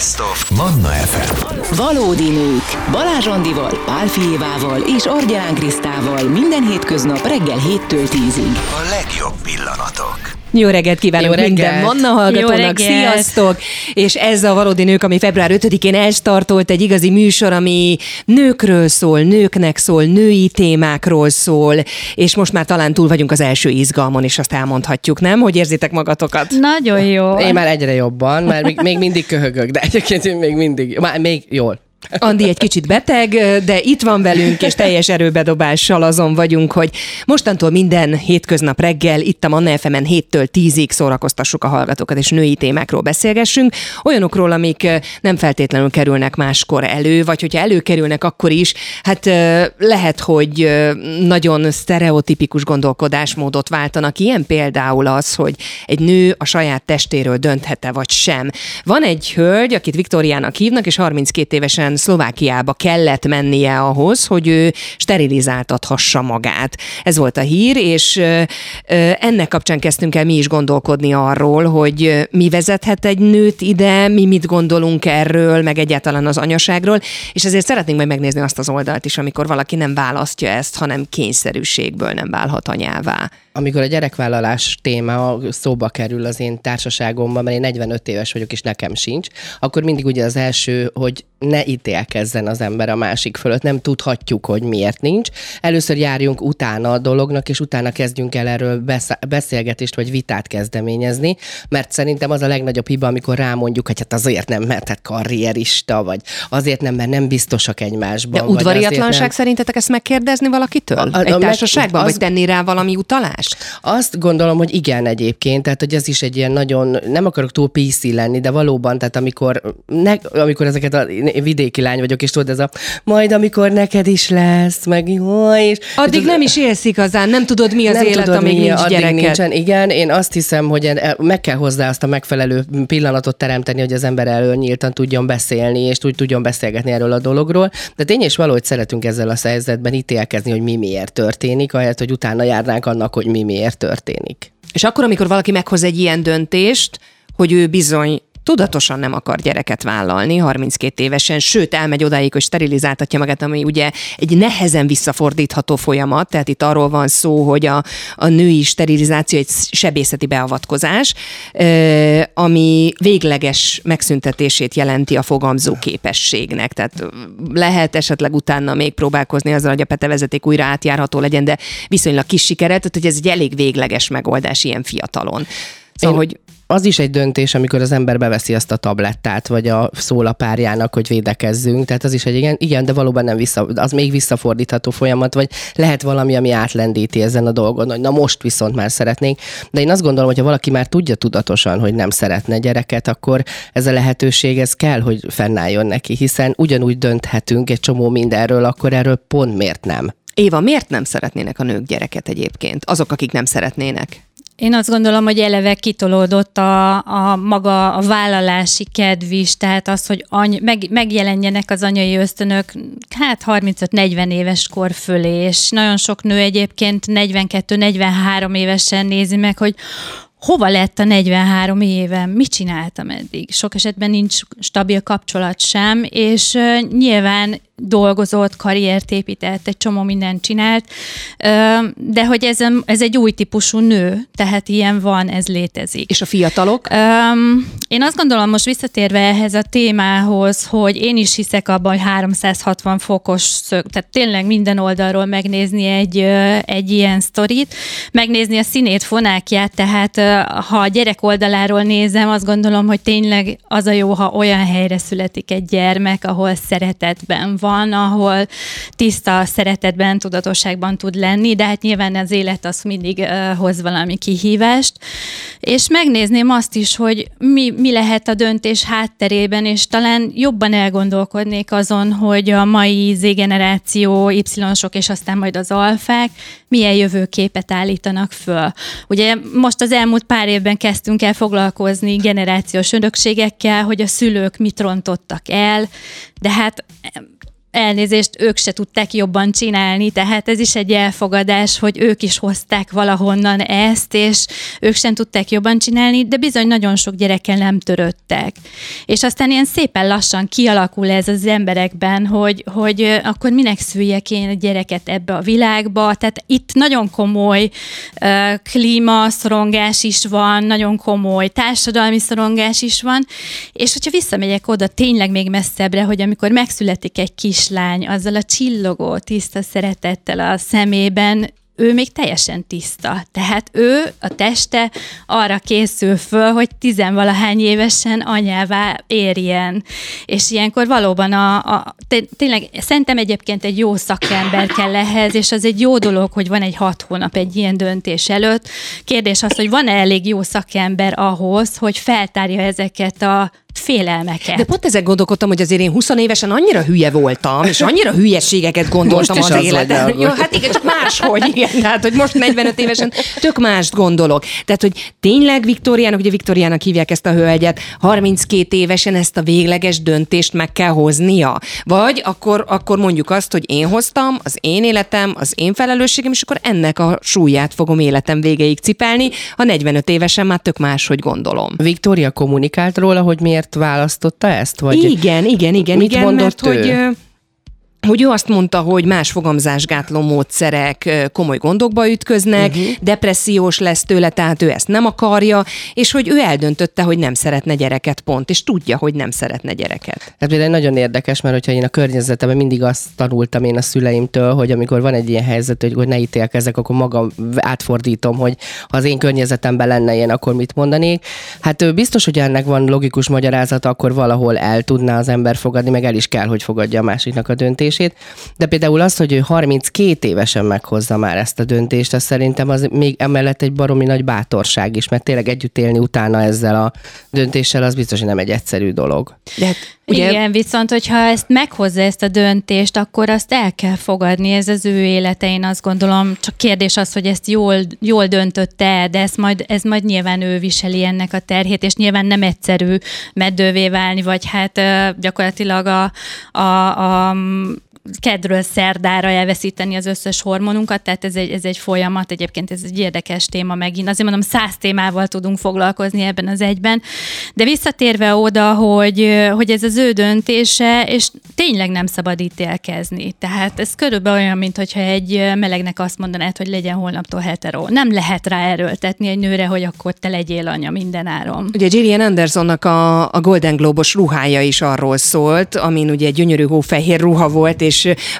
Best of Manna FM. Valódi nők. Balázs Andival, Pál Fijévával és Argyán Krisztával minden hétköznap reggel 7-től 10-ig. A legjobb pillanatok. Jó reggelt kívánok Jó reggelt. minden Manna hallgatónak, sziasztok! És ez a Valódi Nők, ami február 5-én elstartolt egy igazi műsor, ami nőkről szól, nőknek szól, női témákról szól, és most már talán túl vagyunk az első izgalmon, és azt elmondhatjuk, nem? Hogy érzitek magatokat? Nagyon jó. Én már egyre jobban, mert még, még mindig köhögök, de egyébként én még mindig, már még jól. Andi egy kicsit beteg, de itt van velünk, és teljes erőbedobással azon vagyunk, hogy mostantól minden hétköznap reggel itt a Manna FM-en 7-től 10-ig szórakoztassuk a hallgatókat, és női témákról beszélgessünk, olyanokról, amik nem feltétlenül kerülnek máskor elő, vagy hogyha előkerülnek, akkor is, hát eh, lehet, hogy nagyon sztereotipikus gondolkodásmódot váltanak. Ilyen például az, hogy egy nő a saját testéről dönthet-e vagy sem. Van egy hölgy, akit Viktoriának hívnak, és 32 évesen Szlovákiába kellett mennie ahhoz, hogy ő sterilizáltathassa magát. Ez volt a hír, és ennek kapcsán kezdtünk el mi is gondolkodni arról, hogy mi vezethet egy nőt ide, mi mit gondolunk erről, meg egyáltalán az anyaságról, és ezért szeretnénk majd megnézni azt az oldalt is, amikor valaki nem választja ezt, hanem kényszerűségből nem válhat anyává. Amikor a gyerekvállalás téma szóba kerül az én társaságomban, mert én 45 éves vagyok, és nekem sincs, akkor mindig ugye az első, hogy ne ítélkezzen az ember a másik fölött, nem tudhatjuk, hogy miért nincs. Először járjunk utána a dolognak, és utána kezdjünk el erről besz- beszélgetést vagy vitát kezdeményezni, mert szerintem az a legnagyobb hiba, amikor rámondjuk, hogy hát azért nem, mert hát karrierista, vagy azért nem, mert nem biztosak egymásban. De udvariatlanság nem. szerintetek ezt megkérdezni valakitől? A- a- egy a meg- társaságban, az- vagy tenni rá valami utalást? Azt gondolom, hogy igen egyébként, tehát hogy ez is egy ilyen nagyon, nem akarok túl PC lenni, de valóban, tehát amikor, ne, amikor ezeket a én vidéki lány vagyok, és tudod, ez a majd amikor neked is lesz, meg jó, és... Addig nem is élsz igazán, nem tudod, mi az nem élet, tudod, amíg mi, nincs addig gyereked. nincsen. Igen, én azt hiszem, hogy meg kell hozzá azt a megfelelő pillanatot teremteni, hogy az ember elől nyíltan tudjon beszélni, és úgy tudjon beszélgetni erről a dologról. De tény és való, hogy szeretünk ezzel a helyzetben ítélkezni, hogy mi miért történik, ahelyett, hogy utána járnánk annak, hogy mi miért történik. És akkor, amikor valaki meghoz egy ilyen döntést, hogy ő bizony tudatosan nem akar gyereket vállalni 32 évesen, sőt elmegy odáig, hogy sterilizáltatja magát, ami ugye egy nehezen visszafordítható folyamat, tehát itt arról van szó, hogy a, a női sterilizáció egy sebészeti beavatkozás, ami végleges megszüntetését jelenti a fogamzó képességnek. Tehát lehet esetleg utána még próbálkozni azzal, hogy a petevezeték újra átjárható legyen, de viszonylag kis sikeret, tehát hogy ez egy elég végleges megoldás ilyen fiatalon. Szóval, Én- hogy Az is egy döntés, amikor az ember beveszi azt a tablettát, vagy a szólapárjának, hogy védekezzünk. Tehát az is egy igen, igen de valóban nem vissza, az még visszafordítható folyamat, vagy lehet valami, ami átlendíti ezen a dolgon, hogy na most viszont már szeretnénk. De én azt gondolom, hogy ha valaki már tudja tudatosan, hogy nem szeretne gyereket, akkor ez a lehetőség, ez kell, hogy fennálljon neki, hiszen ugyanúgy dönthetünk egy csomó mindenről, akkor erről pont miért nem? Éva, miért nem szeretnének a nők gyereket egyébként? Azok, akik nem szeretnének. Én azt gondolom, hogy eleve kitolódott a, a maga a vállalási kedv is, tehát az, hogy any, meg, megjelenjenek az anyai ösztönök, hát 35-40 éves kor fölé, és nagyon sok nő egyébként 42-43 évesen nézi meg, hogy hova lett a 43 évem, mit csináltam eddig. Sok esetben nincs stabil kapcsolat sem, és nyilván dolgozott, karriert épített, egy csomó mindent csinált, de hogy ez, ez egy új típusú nő, tehát ilyen van, ez létezik. És a fiatalok? Én azt gondolom, most visszatérve ehhez a témához, hogy én is hiszek abban, hogy 360 fokos szög, tehát tényleg minden oldalról megnézni egy, egy ilyen sztorit, megnézni a színét, fonákját, tehát ha a gyerek oldaláról nézem, azt gondolom, hogy tényleg az a jó, ha olyan helyre születik egy gyermek, ahol szeretetben van, ahol tiszta szeretetben, tudatosságban tud lenni, de hát nyilván az élet az mindig hoz valami kihívást. És megnézném azt is, hogy mi, mi lehet a döntés hátterében, és talán jobban elgondolkodnék azon, hogy a mai Z-generáció, Y-sok és aztán majd az alfák milyen jövőképet állítanak föl. Ugye most az elmúlt pár évben kezdtünk el foglalkozni generációs örökségekkel, hogy a szülők mit rontottak el, de hát elnézést, ők se tudták jobban csinálni, tehát ez is egy elfogadás, hogy ők is hozták valahonnan ezt, és ők sem tudták jobban csinálni, de bizony nagyon sok gyerekkel nem törődtek. És aztán ilyen szépen lassan kialakul ez az emberekben, hogy, hogy akkor minek szüljek én a gyereket ebbe a világba, tehát itt nagyon komoly uh, klímaszorongás is van, nagyon komoly társadalmi szorongás is van, és hogyha visszamegyek oda tényleg még messzebbre, hogy amikor megszületik egy kis kislány azzal a csillogó, tiszta szeretettel a szemében, ő még teljesen tiszta. Tehát ő, a teste arra készül föl, hogy tizenvalahány évesen anyává érjen. És ilyenkor valóban a, a tényleg szerintem egyébként egy jó szakember kell ehhez, és az egy jó dolog, hogy van egy hat hónap egy ilyen döntés előtt. Kérdés az, hogy van-e elég jó szakember ahhoz, hogy feltárja ezeket a félelmeket. De pont ezek gondolkodtam, hogy azért én 20 évesen annyira hülye voltam, és annyira hülyeségeket gondoltam most az, az életem. Jó, hát igen, csak máshogy, igen. Tehát, hogy most 45 évesen tök mást gondolok. Tehát, hogy tényleg Viktoriának, ugye Viktoriának hívják ezt a hölgyet, 32 évesen ezt a végleges döntést meg kell hoznia? Vagy akkor, akkor mondjuk azt, hogy én hoztam, az én életem, az én felelősségem, és akkor ennek a súlyát fogom életem végéig cipelni, ha 45 évesen már tök máshogy gondolom. Viktória kommunikált róla, hogy miért miért választotta ezt? Vagy igen, igen, igen, mit igen, mert ő? hogy hogy ő azt mondta, hogy más fogamzásgátló módszerek komoly gondokba ütköznek, uh-huh. depressziós lesz tőle, tehát ő ezt nem akarja, és hogy ő eldöntötte, hogy nem szeretne gyereket pont, és tudja, hogy nem szeretne gyereket. Ez például nagyon érdekes, mert hogyha én a környezetemben mindig azt tanultam én a szüleimtől, hogy amikor van egy ilyen helyzet, hogy, hogy ne ítélkezzek, akkor magam átfordítom, hogy ha az én környezetemben lenne ilyen, akkor mit mondanék. Hát ő biztos, hogy ennek van logikus magyarázata, akkor valahol el tudná az ember fogadni, meg el is kell, hogy fogadja a másiknak a döntést döntését, de például az, hogy ő 32 évesen meghozza már ezt a döntést, az szerintem az még emellett egy baromi nagy bátorság is, mert tényleg együtt élni utána ezzel a döntéssel, az biztos, hogy nem egy egyszerű dolog. De hát, ugye... Igen, viszont hogyha ezt meghozza ezt a döntést, akkor azt el kell fogadni, ez az ő élete, én azt gondolom, csak kérdés az, hogy ezt jól, jól döntötte, de ez majd, ez majd nyilván ő viseli ennek a terhét, és nyilván nem egyszerű meddővé válni, vagy hát gyakorlatilag a, a, a kedről szerdára elveszíteni az összes hormonunkat, tehát ez egy, ez egy folyamat, egyébként ez egy érdekes téma megint. Azért mondom, száz témával tudunk foglalkozni ebben az egyben, de visszatérve oda, hogy, hogy ez az ő döntése, és tényleg nem szabad ítélkezni. Tehát ez körülbelül olyan, mint hogyha egy melegnek azt mondanád, hogy legyen holnaptól hetero. Nem lehet rá erőltetni egy nőre, hogy akkor te legyél anya minden áron. Ugye Gillian Andersonnak a, a Golden Globos ruhája is arról szólt, amin ugye gyönyörű hófehér ruha volt, és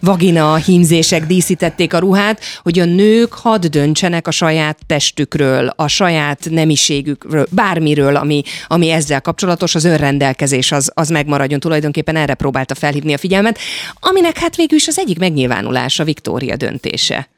vagina hímzések díszítették a ruhát, hogy a nők hadd döntsenek a saját testükről, a saját nemiségükről, bármiről, ami, ami ezzel kapcsolatos, az önrendelkezés az, az megmaradjon. Tulajdonképpen erre próbálta felhívni a figyelmet, aminek hát végül is az egyik megnyilvánulása Viktória döntése.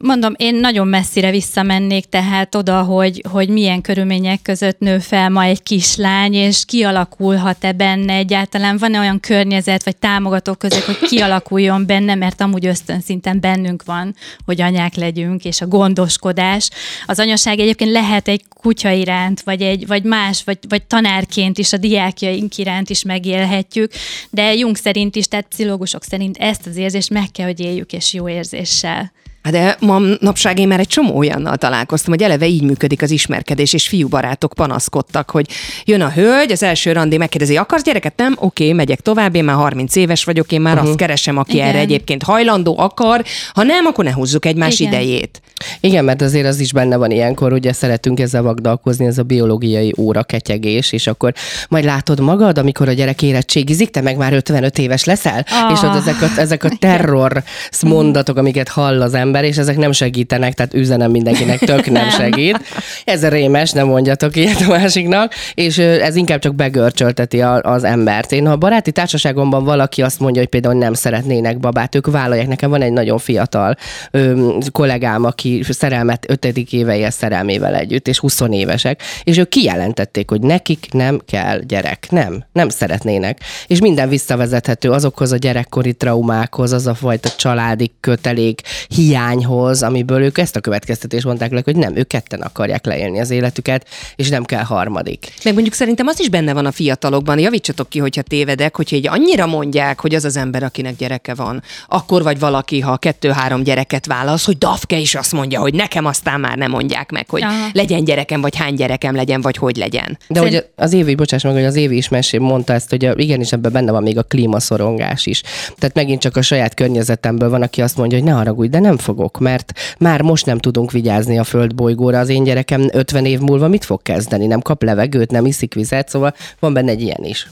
Mondom, én nagyon messzire visszamennék, tehát oda, hogy, hogy milyen körülmények között nő fel ma egy kislány, és kialakulhat-e benne egyáltalán, van-e olyan környezet, vagy támogató között, hogy kialakuljon benne, mert amúgy ösztönszinten bennünk van, hogy anyák legyünk, és a gondoskodás. Az anyaság egyébként lehet egy kutya iránt, vagy, egy, vagy más, vagy, vagy tanárként is, a diákjaink iránt is megélhetjük, de Jung szerint is, tehát pszichológusok szerint ezt az érzést meg kell, hogy éljük, és jó érzéssel. Hát de ma napság én már egy csomó olyannal találkoztam, hogy eleve így működik az ismerkedés, és fiúbarátok panaszkodtak, hogy jön a hölgy, az első randi megkérdezi, akarsz gyereket? Nem? Oké, okay, megyek tovább, én már 30 éves vagyok, én már uh-huh. azt keresem, aki Igen. erre egyébként hajlandó, akar, ha nem, akkor ne húzzuk egymás Igen. idejét. Igen, mert azért az is benne van ilyenkor, ugye szeretünk ezzel vagdalkozni, ez a biológiai óra ketyegés, és akkor majd látod magad, amikor a gyerek érettségizik, te meg már 55 éves leszel, ah. és ott ezek a, ezek a terror mondatok, amiket hall az ember, és ezek nem segítenek, tehát üzenem mindenkinek, tök nem segít. Ez a rémes, nem mondjatok ilyet a másiknak, és ez inkább csak begörcsölteti a, az embert. Én, ha a baráti társaságomban valaki azt mondja, hogy például nem szeretnének babát, ők vállalják. Nekem van egy nagyon fiatal ö, kollégám, aki aki szerelmet ötödik éve él szerelmével együtt, és 20 évesek, és ők kijelentették, hogy nekik nem kell gyerek, nem, nem szeretnének. És minden visszavezethető azokhoz a gyerekkori traumákhoz, az a fajta családi kötelék hiányhoz, amiből ők ezt a következtetést mondták le, hogy nem, ők ketten akarják leélni az életüket, és nem kell harmadik. Meg mondjuk szerintem az is benne van a fiatalokban, javítsatok ki, hogyha tévedek, hogyha így annyira mondják, hogy az az ember, akinek gyereke van, akkor vagy valaki, ha kettő-három gyereket válasz, hogy Dafke is azt mondja, hogy nekem aztán már nem mondják meg, hogy Aha. legyen gyerekem, vagy hány gyerekem legyen, vagy hogy legyen. De hogy az Évi, bocsáss meg, hogy az Évi is mesé mondta ezt, hogy a, igenis ebben benne van még a klímaszorongás is. Tehát megint csak a saját környezetemből van, aki azt mondja, hogy ne haragudj, de nem fogok, mert már most nem tudunk vigyázni a földbolygóra. Az én gyerekem 50 év múlva mit fog kezdeni? Nem kap levegőt, nem iszik vizet, szóval van benne egy ilyen is.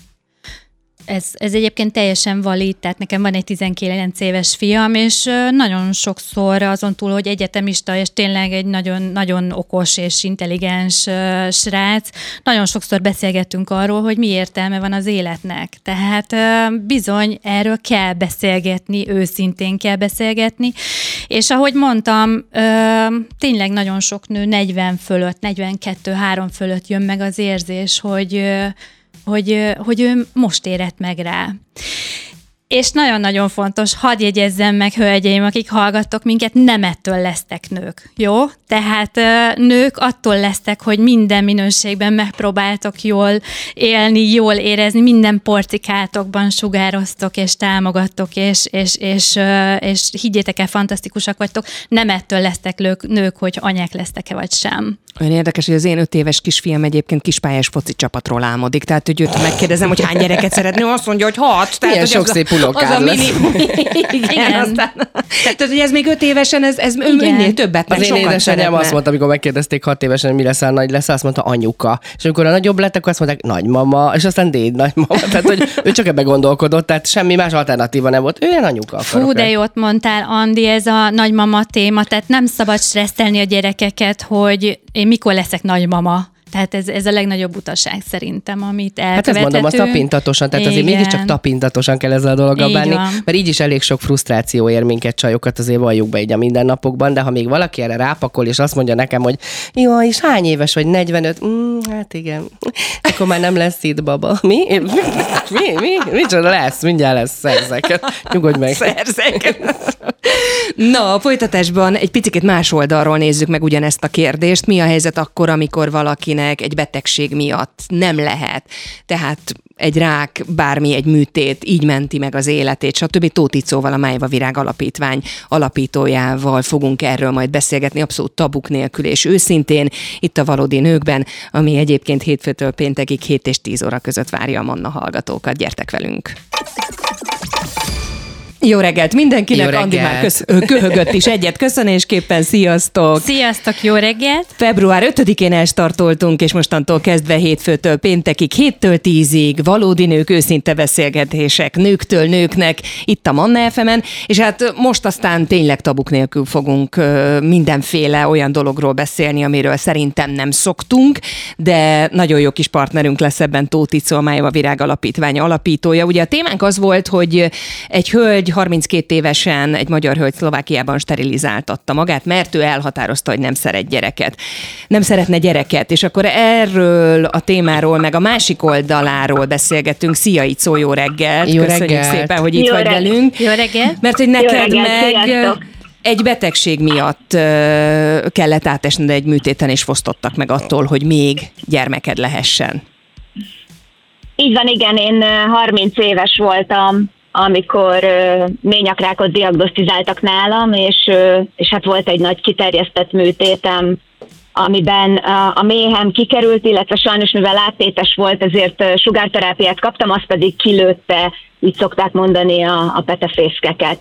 Ez, ez egyébként teljesen valid, tehát nekem van egy 19 éves fiam, és nagyon sokszor azon túl, hogy egyetemista, és tényleg egy nagyon, nagyon okos és intelligens srác, nagyon sokszor beszélgettünk arról, hogy mi értelme van az életnek. Tehát bizony erről kell beszélgetni, őszintén kell beszélgetni, és ahogy mondtam, tényleg nagyon sok nő 40 fölött, 42-3 fölött jön meg az érzés, hogy hogy, hogy ő most érett meg rá. És nagyon-nagyon fontos, hadd jegyezzem meg, hölgyeim, akik hallgattok minket, nem ettől lesztek nők, jó? Tehát nők attól lesztek, hogy minden minőségben megpróbáltok jól élni, jól érezni, minden porcikátokban sugároztok és támogattok, és, és, és, és higgyétek el, fantasztikusak vagytok, nem ettől lesztek nők hogy anyák lesztek-e vagy sem. Olyan érdekes, hogy az én öt éves kisfiam egyébként kispályás foci csapatról álmodik. Tehát, hogy őt megkérdezem, hogy hány gyereket szeretné, azt mondja, hogy hat. Tehát, Milyen hogy sok az a- szép unokád az a lesz. mini... Igen, Igen. aztán... Tehát, hogy ez még öt évesen, ez, ez minél többet, Az én édesanyám azt mondta, amikor megkérdezték hat évesen, hogy mi leszel nagy lesz, azt mondta anyuka. És amikor a nagyobb lett, akkor azt mondták nagymama, és aztán déd nagymama. Tehát, hogy ő csak ebbe gondolkodott, tehát semmi más alternatíva nem volt. Ő ilyen anyuka Fú, akarok de jót mondtál, Andi, ez a nagymama téma, tehát nem szabad stresszelni a gyerekeket, hogy én mikor leszek nagymama. Tehát ez, ez a legnagyobb utaság szerintem, amit Hát ezt mondom, azt tapintatosan, tehát azért Igen. mégiscsak tapintatosan kell ezzel a dologgal bánni, van. mert így is elég sok frusztráció ér minket csajokat, azért valljuk be így a mindennapokban, de ha még valaki erre rápakol, és azt mondja nekem, hogy jó, és hány éves vagy, 45? Mm, hát igen, akkor már nem lesz itt baba. Mi? Mi? Mi? Micsoda lesz? Mindjárt lesz szerzek. Nyugodj meg. Szerzek. Na, a folytatásban egy picit más oldalról nézzük meg ugyanezt a kérdést. Mi a helyzet akkor, amikor valakinek egy betegség miatt nem lehet? Tehát egy rák, bármi, egy műtét, így menti meg az életét, stb. Tóth Icóval, a Májva Virág Alapítvány alapítójával fogunk erről majd beszélgetni, abszolút tabuk nélkül és őszintén, itt a Valódi Nőkben, ami egyébként hétfőtől péntekig 7 és 10 óra között várja a Manna hallgatókat. Gyertek velünk! Jó reggelt mindenkinek, Jó Andi már reggelt. ö, köhögött is egyet köszönésképpen, sziasztok! Sziasztok, jó reggelt! Február 5-én elstartoltunk, és mostantól kezdve hétfőtől péntekig, 7-től 10-ig valódi nők őszinte beszélgetések nőktől nőknek itt a Manna fm és hát most aztán tényleg tabuk nélkül fogunk mindenféle olyan dologról beszélni, amiről szerintem nem szoktunk, de nagyon jó kis partnerünk lesz ebben Tóth Icó, a Virág Alapítvány alapítója. Ugye a témánk az volt, hogy egy hölgy 32 évesen, egy magyar hölgy Szlovákiában sterilizáltatta magát, mert ő elhatározta, hogy nem szeret gyereket. Nem szeretne gyereket, és akkor erről a témáról, meg a másik oldaláról beszélgettünk. Szia, Icó, jó reggelt! Jó Köszönjük reggelt. szépen, hogy itt Jó vagy reggelt. velünk. Jó reggelt! Mert hogy neked reggelt, meg sziasztok. egy betegség miatt kellett átesned egy műtéten, és fosztottak meg attól, hogy még gyermeked lehessen. Így van, igen, én ö, 30 éves voltam, amikor ményakrákot diagnosztizáltak nálam, és, és hát volt egy nagy kiterjesztett műtétem, amiben a, méhem kikerült, illetve sajnos mivel áttétes volt, ezért sugárterápiát kaptam, az pedig kilőtte, így szokták mondani a, a petefészkeket.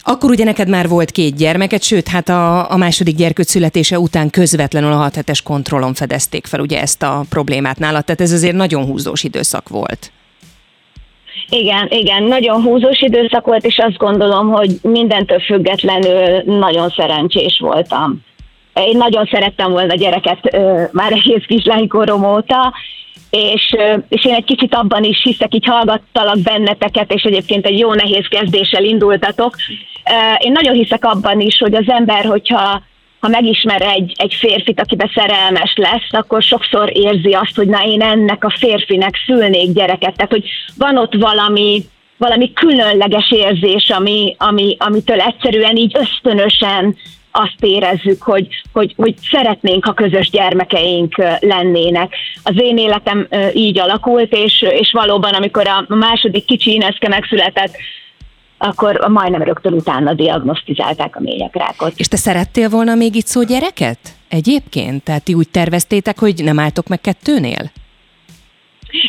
Akkor ugye neked már volt két gyermeked, sőt, hát a, a második gyerkőc születése után közvetlenül a 6 hetes kontrollon fedezték fel ugye ezt a problémát nálad, tehát ez azért nagyon húzós időszak volt. Igen, igen, nagyon húzós időszak volt, és azt gondolom, hogy mindentől függetlenül nagyon szerencsés voltam. Én nagyon szerettem volna gyereket már egész kislánykorom óta, és, és én egy kicsit abban is hiszek, így hallgattalak benneteket, és egyébként egy jó nehéz kezdéssel indultatok. Én nagyon hiszek abban is, hogy az ember, hogyha ha megismer egy, egy férfit, akibe szerelmes lesz, akkor sokszor érzi azt, hogy na én ennek a férfinek szülnék gyereket. Tehát, hogy van ott valami, valami különleges érzés, ami, ami, amitől egyszerűen így ösztönösen azt érezzük, hogy, hogy, hogy szeretnénk, ha közös gyermekeink lennének. Az én életem így alakult, és, és valóban, amikor a második kicsi Ineszke megszületett, akkor majdnem rögtön utána diagnosztizálták a mélyekrákot. És te szerettél volna még itt szó gyereket? Egyébként? Tehát ti úgy terveztétek, hogy nem álltok meg kettőnél?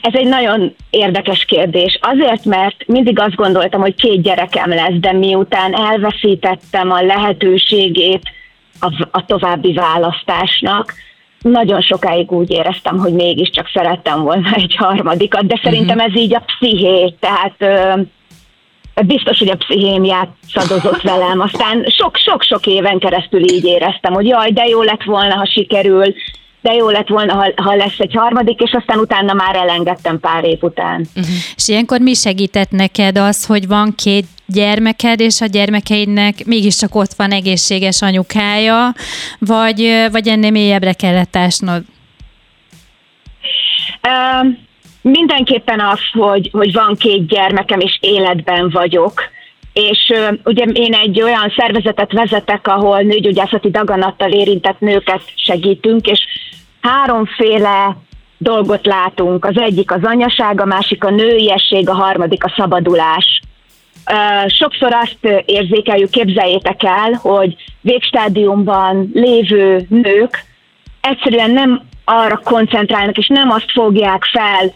Ez egy nagyon érdekes kérdés. Azért, mert mindig azt gondoltam, hogy két gyerekem lesz, de miután elveszítettem a lehetőségét a, a további választásnak, nagyon sokáig úgy éreztem, hogy mégiscsak szerettem volna egy harmadikat, de szerintem mhm. ez így a psziché, tehát ö, biztos, hogy a pszichém játszadozott velem. Aztán sok-sok-sok éven keresztül így éreztem, hogy jaj, de jó lett volna, ha sikerül, de jó lett volna, ha, ha lesz egy harmadik, és aztán utána már elengedtem pár év után. Uh-huh. És ilyenkor mi segített neked az, hogy van két gyermeked, és a gyermekeidnek mégiscsak ott van egészséges anyukája, vagy, vagy ennél mélyebbre kellett ásnod? Uh, mindenképpen az, hogy, hogy van két gyermekem, és életben vagyok, és ugye én egy olyan szervezetet vezetek, ahol nőgyógyászati daganattal érintett nőket segítünk, és háromféle dolgot látunk. Az egyik az anyaság, a másik a nőiesség, a harmadik a szabadulás. Sokszor azt érzékeljük, képzeljétek el, hogy végstádiumban lévő nők egyszerűen nem arra koncentrálnak, és nem azt fogják fel,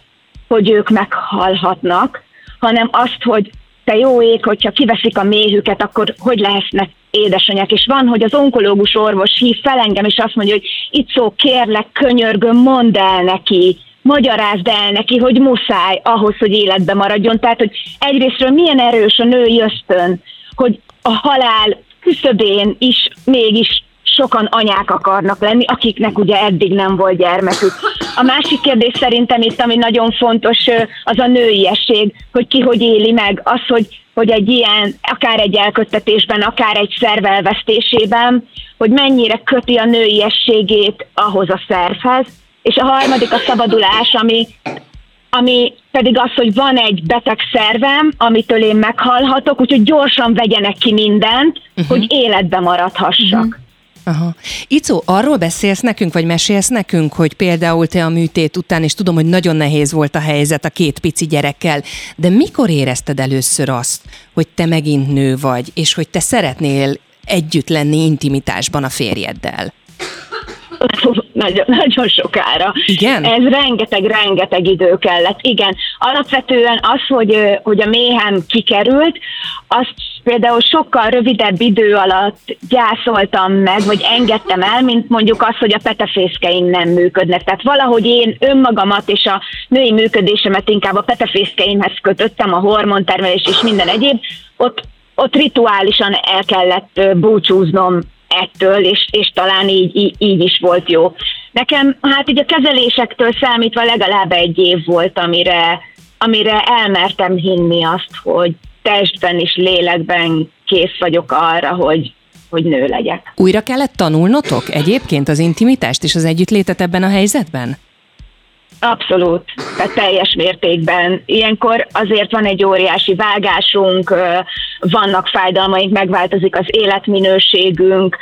hogy ők meghalhatnak, hanem azt, hogy te jó ég, hogyha kiveszik a méhüket, akkor hogy lehetnek édesanyák, és van, hogy az onkológus orvos hív fel engem, és azt mondja, hogy itt szó, kérlek, könyörgöm, mondd el neki, magyarázd el neki, hogy muszáj ahhoz, hogy életbe maradjon. Tehát, hogy egyrésztről milyen erős a női ösztön, hogy a halál küszöbén is mégis sokan anyák akarnak lenni, akiknek ugye eddig nem volt gyermekük. A másik kérdés szerintem itt, ami nagyon fontos, az a nőiesség, hogy ki hogy éli meg, az, hogy, hogy egy ilyen, akár egy elköttetésben, akár egy szervelvesztésében, hogy mennyire köti a nőiességét ahhoz a szervhez, és a harmadik a szabadulás, ami, ami pedig az, hogy van egy beteg szervem, amitől én meghalhatok, úgyhogy gyorsan vegyenek ki mindent, uh-huh. hogy életbe maradhassak. Uh-huh. Aha. Icó, arról beszélsz nekünk, vagy mesélsz nekünk, hogy például te a műtét után, és tudom, hogy nagyon nehéz volt a helyzet a két pici gyerekkel, de mikor érezted először azt, hogy te megint nő vagy, és hogy te szeretnél együtt lenni intimitásban a férjeddel? nagyon, nagyon sokára. Igen? Ez rengeteg-rengeteg idő kellett. Igen. Alapvetően az, hogy, hogy a méhem kikerült, azt például sokkal rövidebb idő alatt gyászoltam meg, vagy engedtem el, mint mondjuk az, hogy a petefészkeim nem működnek. Tehát valahogy én önmagamat és a női működésemet inkább a petefészkeimhez kötöttem, a hormontermelés és minden egyéb, ott, ott rituálisan el kellett búcsúznom ettől, és, és talán így, így, így is volt jó. Nekem hát így a kezelésektől számítva legalább egy év volt, amire, amire elmertem hinni azt, hogy testben és lélekben kész vagyok arra, hogy, hogy nő legyek. Újra kellett tanulnotok egyébként az intimitást és az együttlétet ebben a helyzetben? Abszolút, tehát teljes mértékben. Ilyenkor azért van egy óriási vágásunk, vannak fájdalmaink, megváltozik az életminőségünk,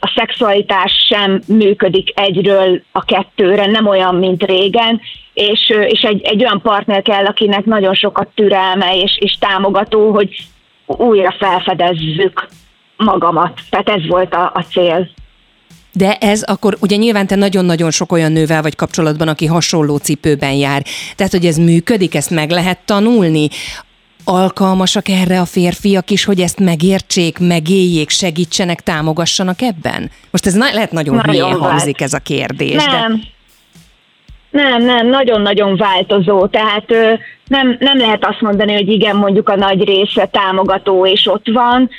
a szexualitás sem működik egyről a kettőre, nem olyan, mint régen, és, és egy, egy olyan partner kell, akinek nagyon sokat türelme és, és támogató, hogy újra felfedezzük magamat. Tehát ez volt a, a cél. De ez akkor, ugye nyilván te nagyon-nagyon sok olyan nővel vagy kapcsolatban, aki hasonló cipőben jár. Tehát, hogy ez működik, ezt meg lehet tanulni? Alkalmasak erre a férfiak is, hogy ezt megértsék, megéljék, segítsenek, támogassanak ebben? Most ez na- lehet nagyon, nagyon hülyén hangzik ez a kérdés. Nem. De... Nem, nem, nagyon-nagyon változó, tehát ö, nem, nem lehet azt mondani, hogy igen, mondjuk a nagy része támogató és ott van,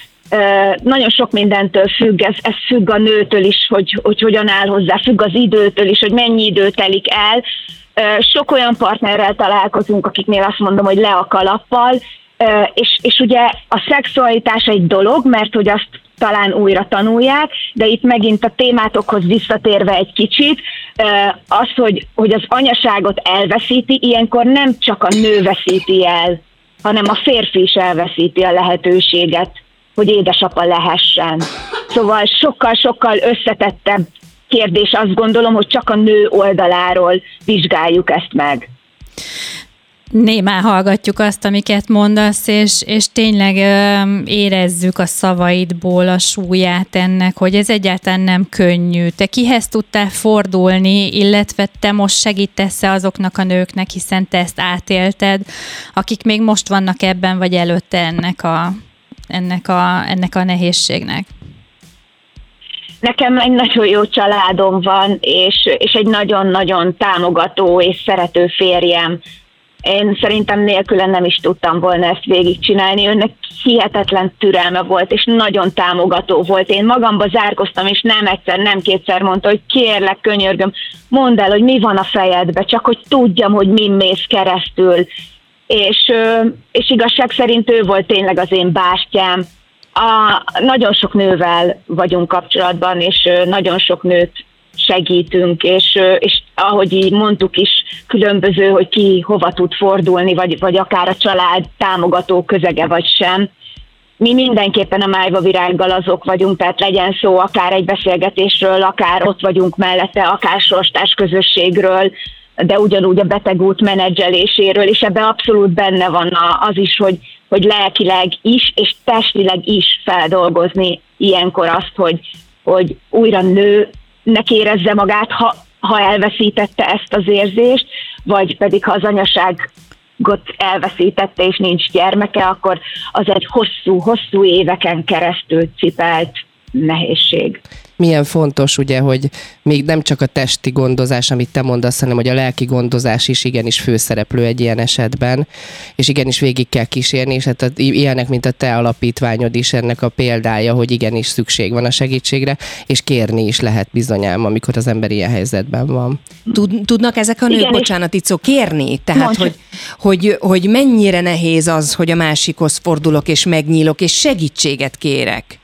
nagyon sok mindentől függ, ez, ez függ a nőtől is, hogy, hogy hogyan áll hozzá, függ az időtől is, hogy mennyi idő telik el. Sok olyan partnerrel találkozunk, akiknél azt mondom, hogy le a kalappal, és, és ugye a szexualitás egy dolog, mert hogy azt talán újra tanulják, de itt megint a témátokhoz visszatérve egy kicsit, az, hogy, hogy az anyaságot elveszíti, ilyenkor nem csak a nő veszíti el, hanem a férfi is elveszíti a lehetőséget, hogy édesapa lehessen. Szóval sokkal-sokkal összetettebb kérdés, azt gondolom, hogy csak a nő oldaláról vizsgáljuk ezt meg némán hallgatjuk azt, amiket mondasz, és, és tényleg ö, érezzük a szavaidból a súlyát ennek, hogy ez egyáltalán nem könnyű. Te kihez tudtál fordulni, illetve te most segítesz-e azoknak a nőknek, hiszen te ezt átélted, akik még most vannak ebben, vagy előtte ennek a, ennek a, ennek a nehézségnek? Nekem egy nagyon jó családom van, és, és egy nagyon-nagyon támogató és szerető férjem, én szerintem nélküle nem is tudtam volna ezt végigcsinálni. Önnek hihetetlen türelme volt, és nagyon támogató volt. Én magamba zárkoztam, és nem egyszer, nem kétszer mondta, hogy kérlek, könyörgöm, mondd el, hogy mi van a fejedbe, csak hogy tudjam, hogy mi mész keresztül. És, és igazság szerint ő volt tényleg az én bástyám. A, nagyon sok nővel vagyunk kapcsolatban, és nagyon sok nőt segítünk, és, és ahogy így mondtuk is, különböző, hogy ki hova tud fordulni, vagy, vagy akár a család támogató közege vagy sem. Mi mindenképpen a májva virággal azok vagyunk, tehát legyen szó akár egy beszélgetésről, akár ott vagyunk mellette, akár sorstás közösségről, de ugyanúgy a betegút menedzseléséről, és ebbe abszolút benne van az is, hogy, hogy lelkileg is, és testileg is feldolgozni ilyenkor azt, hogy, hogy újra nő neki érezze magát, ha, ha elveszítette ezt az érzést, vagy pedig ha az anyaság elveszítette és nincs gyermeke, akkor az egy hosszú, hosszú éveken keresztül cipelt nehézség milyen fontos ugye, hogy még nem csak a testi gondozás, amit te mondasz, hanem hogy a lelki gondozás is igenis főszereplő egy ilyen esetben, és igenis végig kell kísérni, és hát a, ilyenek, mint a te alapítványod is ennek a példája, hogy igenis szükség van a segítségre, és kérni is lehet bizonyám, amikor az ember ilyen helyzetben van. Tud, tudnak ezek a nők, Igen, bocsánat, itt szó, kérni? Tehát, hogy, hogy, hogy mennyire nehéz az, hogy a másikhoz fordulok, és megnyílok, és segítséget kérek?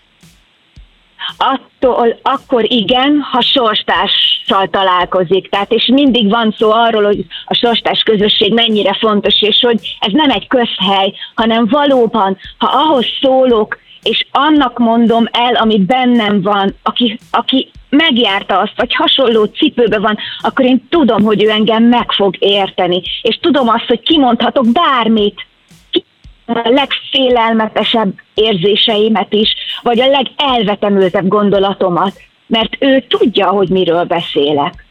Attól akkor igen, ha sorstárssal találkozik. Tehát és mindig van szó arról, hogy a sorstás közösség mennyire fontos, és hogy ez nem egy közhely, hanem valóban, ha ahhoz szólok, és annak mondom el, ami bennem van, aki, aki megjárta azt, vagy hasonló cipőbe van, akkor én tudom, hogy ő engem meg fog érteni. És tudom azt, hogy kimondhatok bármit, a legfélelmetesebb érzéseimet is, vagy a legelvetemültebb gondolatomat, mert ő tudja, hogy miről beszélek.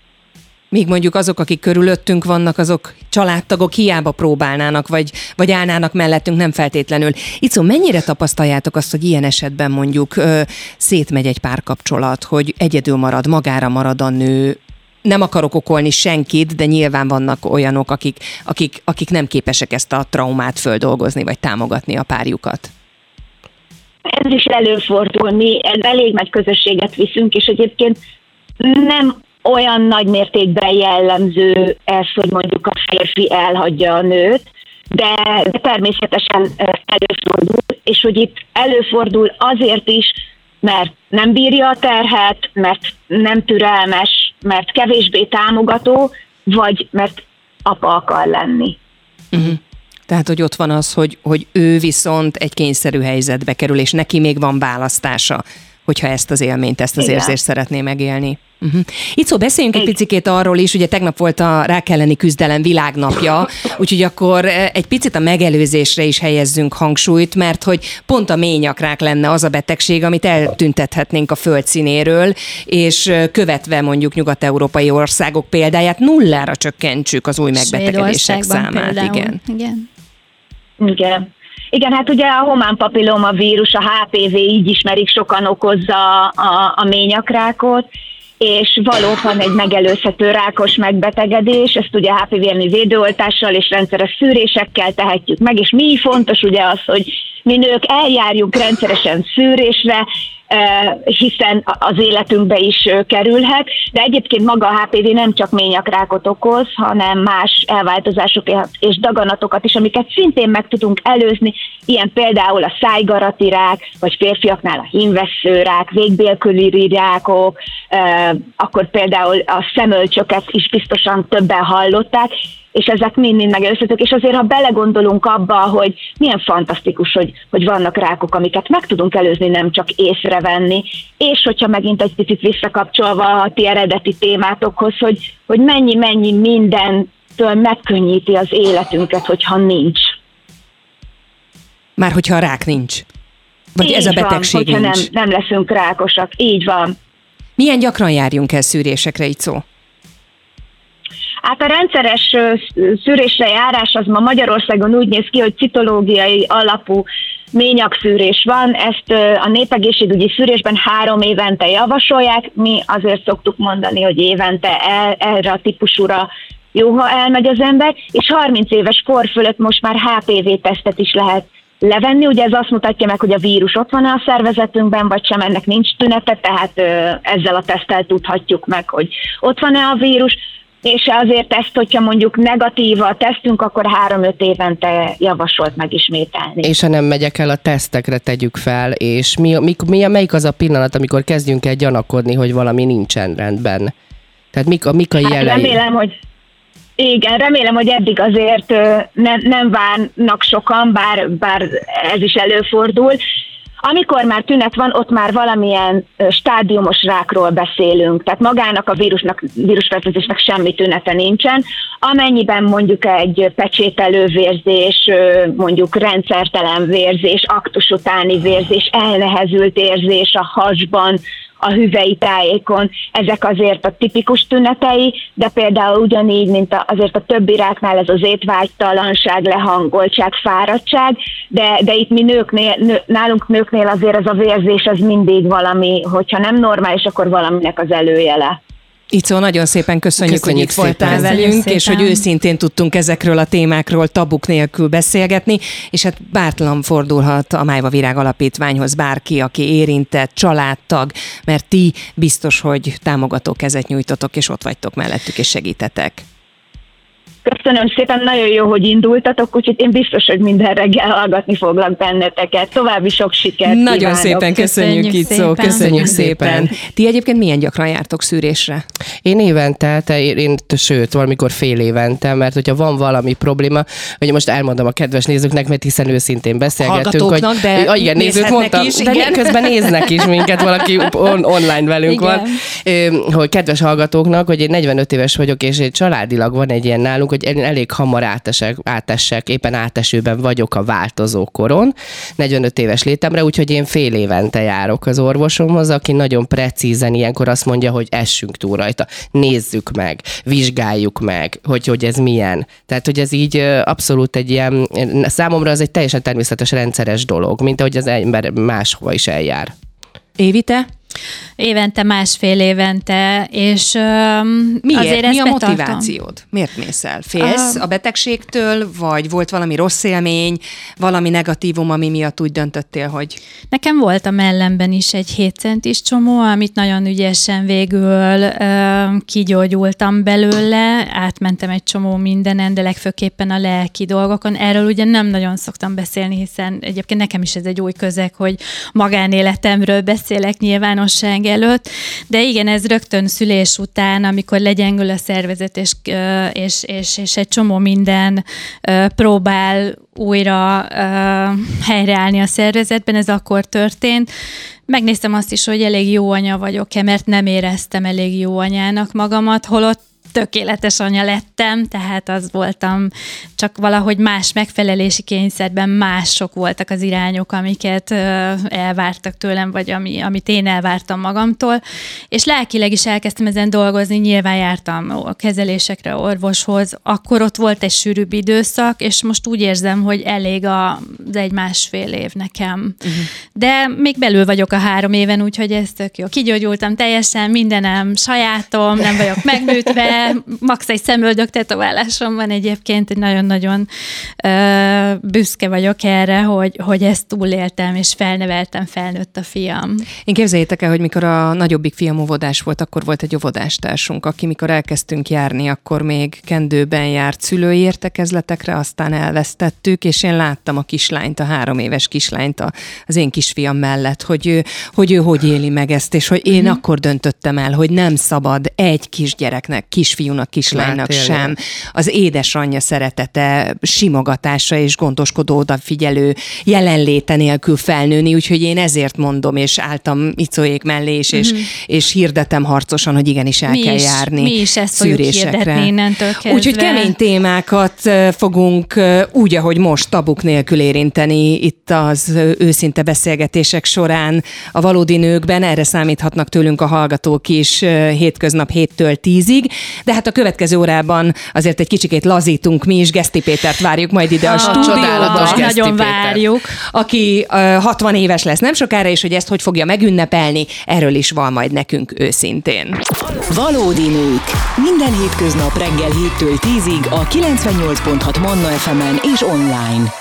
Míg mondjuk azok, akik körülöttünk vannak, azok családtagok hiába próbálnának, vagy, vagy állnának mellettünk, nem feltétlenül. Itt mennyire tapasztaljátok azt, hogy ilyen esetben mondjuk ö, szétmegy egy párkapcsolat, hogy egyedül marad, magára marad a nő, nem akarok okolni senkit, de nyilván vannak olyanok, akik, akik, akik nem képesek ezt a traumát földolgozni, vagy támogatni a párjukat. Ez is előfordul, mi elég nagy közösséget viszünk, és egyébként nem olyan nagy mértékben jellemző ez, hogy mondjuk a férfi elhagyja a nőt, de, de természetesen előfordul, és hogy itt előfordul azért is, mert nem bírja a terhet, mert nem türelmes, mert kevésbé támogató, vagy mert apa akar lenni. Uh-huh. Tehát, hogy ott van az, hogy, hogy ő viszont egy kényszerű helyzetbe kerül, és neki még van választása, hogyha ezt az élményt, ezt az Igen. érzést szeretné megélni. Uh-huh. Itt szó beszéljünk egy picit arról is, ugye tegnap volt a rák elleni küzdelem világnapja, úgyhogy akkor eh, egy picit a megelőzésre is helyezzünk hangsúlyt, mert hogy pont a ményakrák lenne az a betegség, amit eltüntethetnénk a földszínéről, és eh, követve mondjuk nyugat-európai országok példáját nullára csökkentsük az új megbetegedések számát. Például. Igen. Igen. Igen. Igen, hát ugye a humán papilloma vírus, a HPV, így ismerik, sokan okozza a, a ményakrákot, és valóban egy megelőzhető rákos megbetegedés, ezt ugye HPV védőoltással és rendszeres szűrésekkel tehetjük meg, és mi fontos ugye az, hogy mi nők eljárjunk rendszeresen szűrésre, hiszen az életünkbe is kerülhet, de egyébként maga a HPV nem csak ményakrákot okoz, hanem más elváltozásokat és daganatokat is, amiket szintén meg tudunk előzni, ilyen például a szájgarati rák, vagy férfiaknál a hímvesszőrák, végbélküli rákok, akkor például a szemölcsöket is biztosan többen hallották, és ezek mind-mind megelőzhetők, és azért, ha belegondolunk abba, hogy milyen fantasztikus, hogy, hogy vannak rákok, amiket meg tudunk előzni, nem csak észrevenni, és hogyha megint egy picit visszakapcsolva a ti eredeti témátokhoz, hogy, hogy mennyi-mennyi mindentől megkönnyíti az életünket, hogyha nincs. Már hogyha a rák nincs. Vagy Így ez a betegség van, hogyha nincs. Nem, nem leszünk rákosak. Így van. Milyen gyakran járjunk el szűrésekre, szó? Hát a rendszeres szűrésre járás az ma Magyarországon úgy néz ki, hogy citológiai alapú ményakszűrés van, ezt a népegészségügyi szűrésben három évente javasolják, mi azért szoktuk mondani, hogy évente el, erre a típusúra jó, ha elmegy az ember, és 30 éves kor fölött most már HPV-tesztet is lehet levenni. Ugye ez azt mutatja meg, hogy a vírus ott van a szervezetünkben, vagy sem, ennek nincs tünete, tehát ezzel a teszttel tudhatjuk meg, hogy ott van-e a vírus és azért ezt, hogyha mondjuk negatív a tesztünk, akkor három-öt évente javasolt megismételni. És ha nem megyek el a tesztekre, tegyük fel, és mi, mi, mi, melyik az a pillanat, amikor kezdjünk el gyanakodni, hogy valami nincsen rendben? Tehát mik a, mik a hát jelei? remélem, hogy igen, remélem, hogy eddig azért nem, nem várnak sokan, bár, bár ez is előfordul. Amikor már tünet van, ott már valamilyen stádiumos rákról beszélünk, tehát magának a vírusnak, vírusfertőzésnek semmi tünete nincsen. Amennyiben mondjuk egy pecsételő vérzés, mondjuk rendszertelen vérzés, aktus utáni vérzés, elnehezült érzés a hasban, a hüvei tájékon, ezek azért a tipikus tünetei, de például ugyanígy, mint azért a többi ráknál ez az étvágytalanság, lehangoltság, fáradtság, de, de itt mi nőknél, nő, nálunk nőknél azért ez a vérzés az mindig valami, hogyha nem normális, akkor valaminek az előjele. Icó, nagyon szépen köszönjük, Köszönjük hogy itt voltál szépen. velünk, Köszönjük és szépen. hogy őszintén tudtunk ezekről a témákról tabuk nélkül beszélgetni, és hát bártlan fordulhat a Májva Virág Alapítványhoz bárki, aki érintett, családtag, mert ti biztos, hogy támogató kezet nyújtotok, és ott vagytok mellettük, és segítetek. Köszönöm szépen, nagyon jó, hogy indultatok, úgyhogy én biztos, hogy minden reggel hallgatni foglak benneteket. További sok sikert Nagyon kívánok. szépen köszönjük, Köszönjük Icó, szépen. köszönjük Köszönjük szépen. szépen. Ti egyébként milyen gyakran jártok szűrésre? Én évente, te, én, én, sőt, valamikor fél évente, mert hogyha van valami probléma, hogy most elmondom a kedves nézőknek, mert hiszen őszintén beszélgettünk, hogy de Ah, igen, nézhetnek mondtam, is, de igen. közben néznek is minket, valaki on, online velünk Igen. van, hogy kedves hallgatóknak, hogy én 45 éves vagyok, és egy családilag van egy ilyen nálunk, hogy én elég hamar átesek, átessek, éppen átesőben vagyok a változó koron, 45 éves létemre, úgyhogy én fél évente járok az orvosomhoz, aki nagyon precízen ilyenkor azt mondja, hogy essünk túl rajta, nézzük meg, vizsgáljuk meg, hogy, hogy ez milyen. Tehát, hogy ez így abszolút egy ilyen, számomra az egy teljesen természetes rendszeres dolog, mint ahogy az ember máshova is eljár. Évi, te? Évente, másfél évente, és um, Miért? azért Mi ezt a betartom. motivációd? Miért mész el? Félsz Ah. a betegségtől, vagy volt valami rossz élmény, valami negatívum, ami miatt úgy döntöttél, hogy Nekem volt a mellemben is egy 7 centis csomó, amit nagyon ügyesen végül ö, kigyógyultam belőle, átmentem egy csomó mindenen, de legfőképpen a lelki dolgokon. Erről ugye nem nagyon szoktam beszélni, hiszen egyébként nekem is ez egy új közeg, hogy magánéletemről beszélek nyilvánosság előtt, de igen, ez rögtön szülés után, amikor legyengül a szervezet, és, és, és, és egy csomó minden próbál újra helyreállni a szervezetben, ez akkor történt. Megnéztem azt is, hogy elég jó anya vagyok-e, mert nem éreztem elég jó anyának magamat, holott tökéletes anya lettem, tehát az voltam, csak valahogy más megfelelési kényszerben mások voltak az irányok, amiket elvártak tőlem, vagy ami, amit én elvártam magamtól, és lelkileg is elkezdtem ezen dolgozni, nyilván jártam a kezelésekre, orvoshoz, akkor ott volt egy sűrűbb időszak, és most úgy érzem, hogy elég a egy másfél év nekem. Uh-huh. De még belül vagyok a három éven, úgyhogy ez tök jó. Kigyógyultam teljesen, mindenem sajátom, nem vagyok megműtve, max egy szemöldök tetoválásom van egyébként, egy nagyon-nagyon ö, büszke vagyok erre, hogy, hogy ezt túléltem, és felneveltem, felnőtt a fiam. Én képzeljétek el, hogy mikor a nagyobbik fiam óvodás volt, akkor volt egy óvodástársunk, aki mikor elkezdtünk járni, akkor még kendőben járt szülői értekezletekre, aztán elvesztettük, és én láttam a kislányt, a három éves kislányt az én kisfiam mellett, hogy ő hogy, ő hogy éli meg ezt, és hogy én mm. akkor döntöttem el, hogy nem szabad egy kisgyereknek, kisfiúnak, kislánynak Már sem az édesanyja szeretete, simogatása és gondoskodó odafigyelő jelenléte nélkül felnőni, úgyhogy én ezért mondom, és álltam icóék mellé, és, mm. és, és hirdetem harcosan, hogy igenis el mi kell is, járni Mi is ezt kezdve. Úgyhogy kemény témákat fogunk úgy, ahogy most tabuk nélkül érinteni itt az őszinte beszélgetések során a valódi nőkben. Erre számíthatnak tőlünk a hallgatók is hétköznap 7-től 10-ig, de hát a következő órában azért egy kicsikét lazítunk mi is. Geszti Pétert várjuk majd ide a, a stúdióba. Nagyon várjuk. Aki uh, 60 éves lesz nem sokára, és hogy ezt hogy fogja megünnepelni, erről is van majd nekünk őszintén. Valódi nők. Minden hétköznap reggel 7-től 10-ig a 98.6 Manna FM-en és online.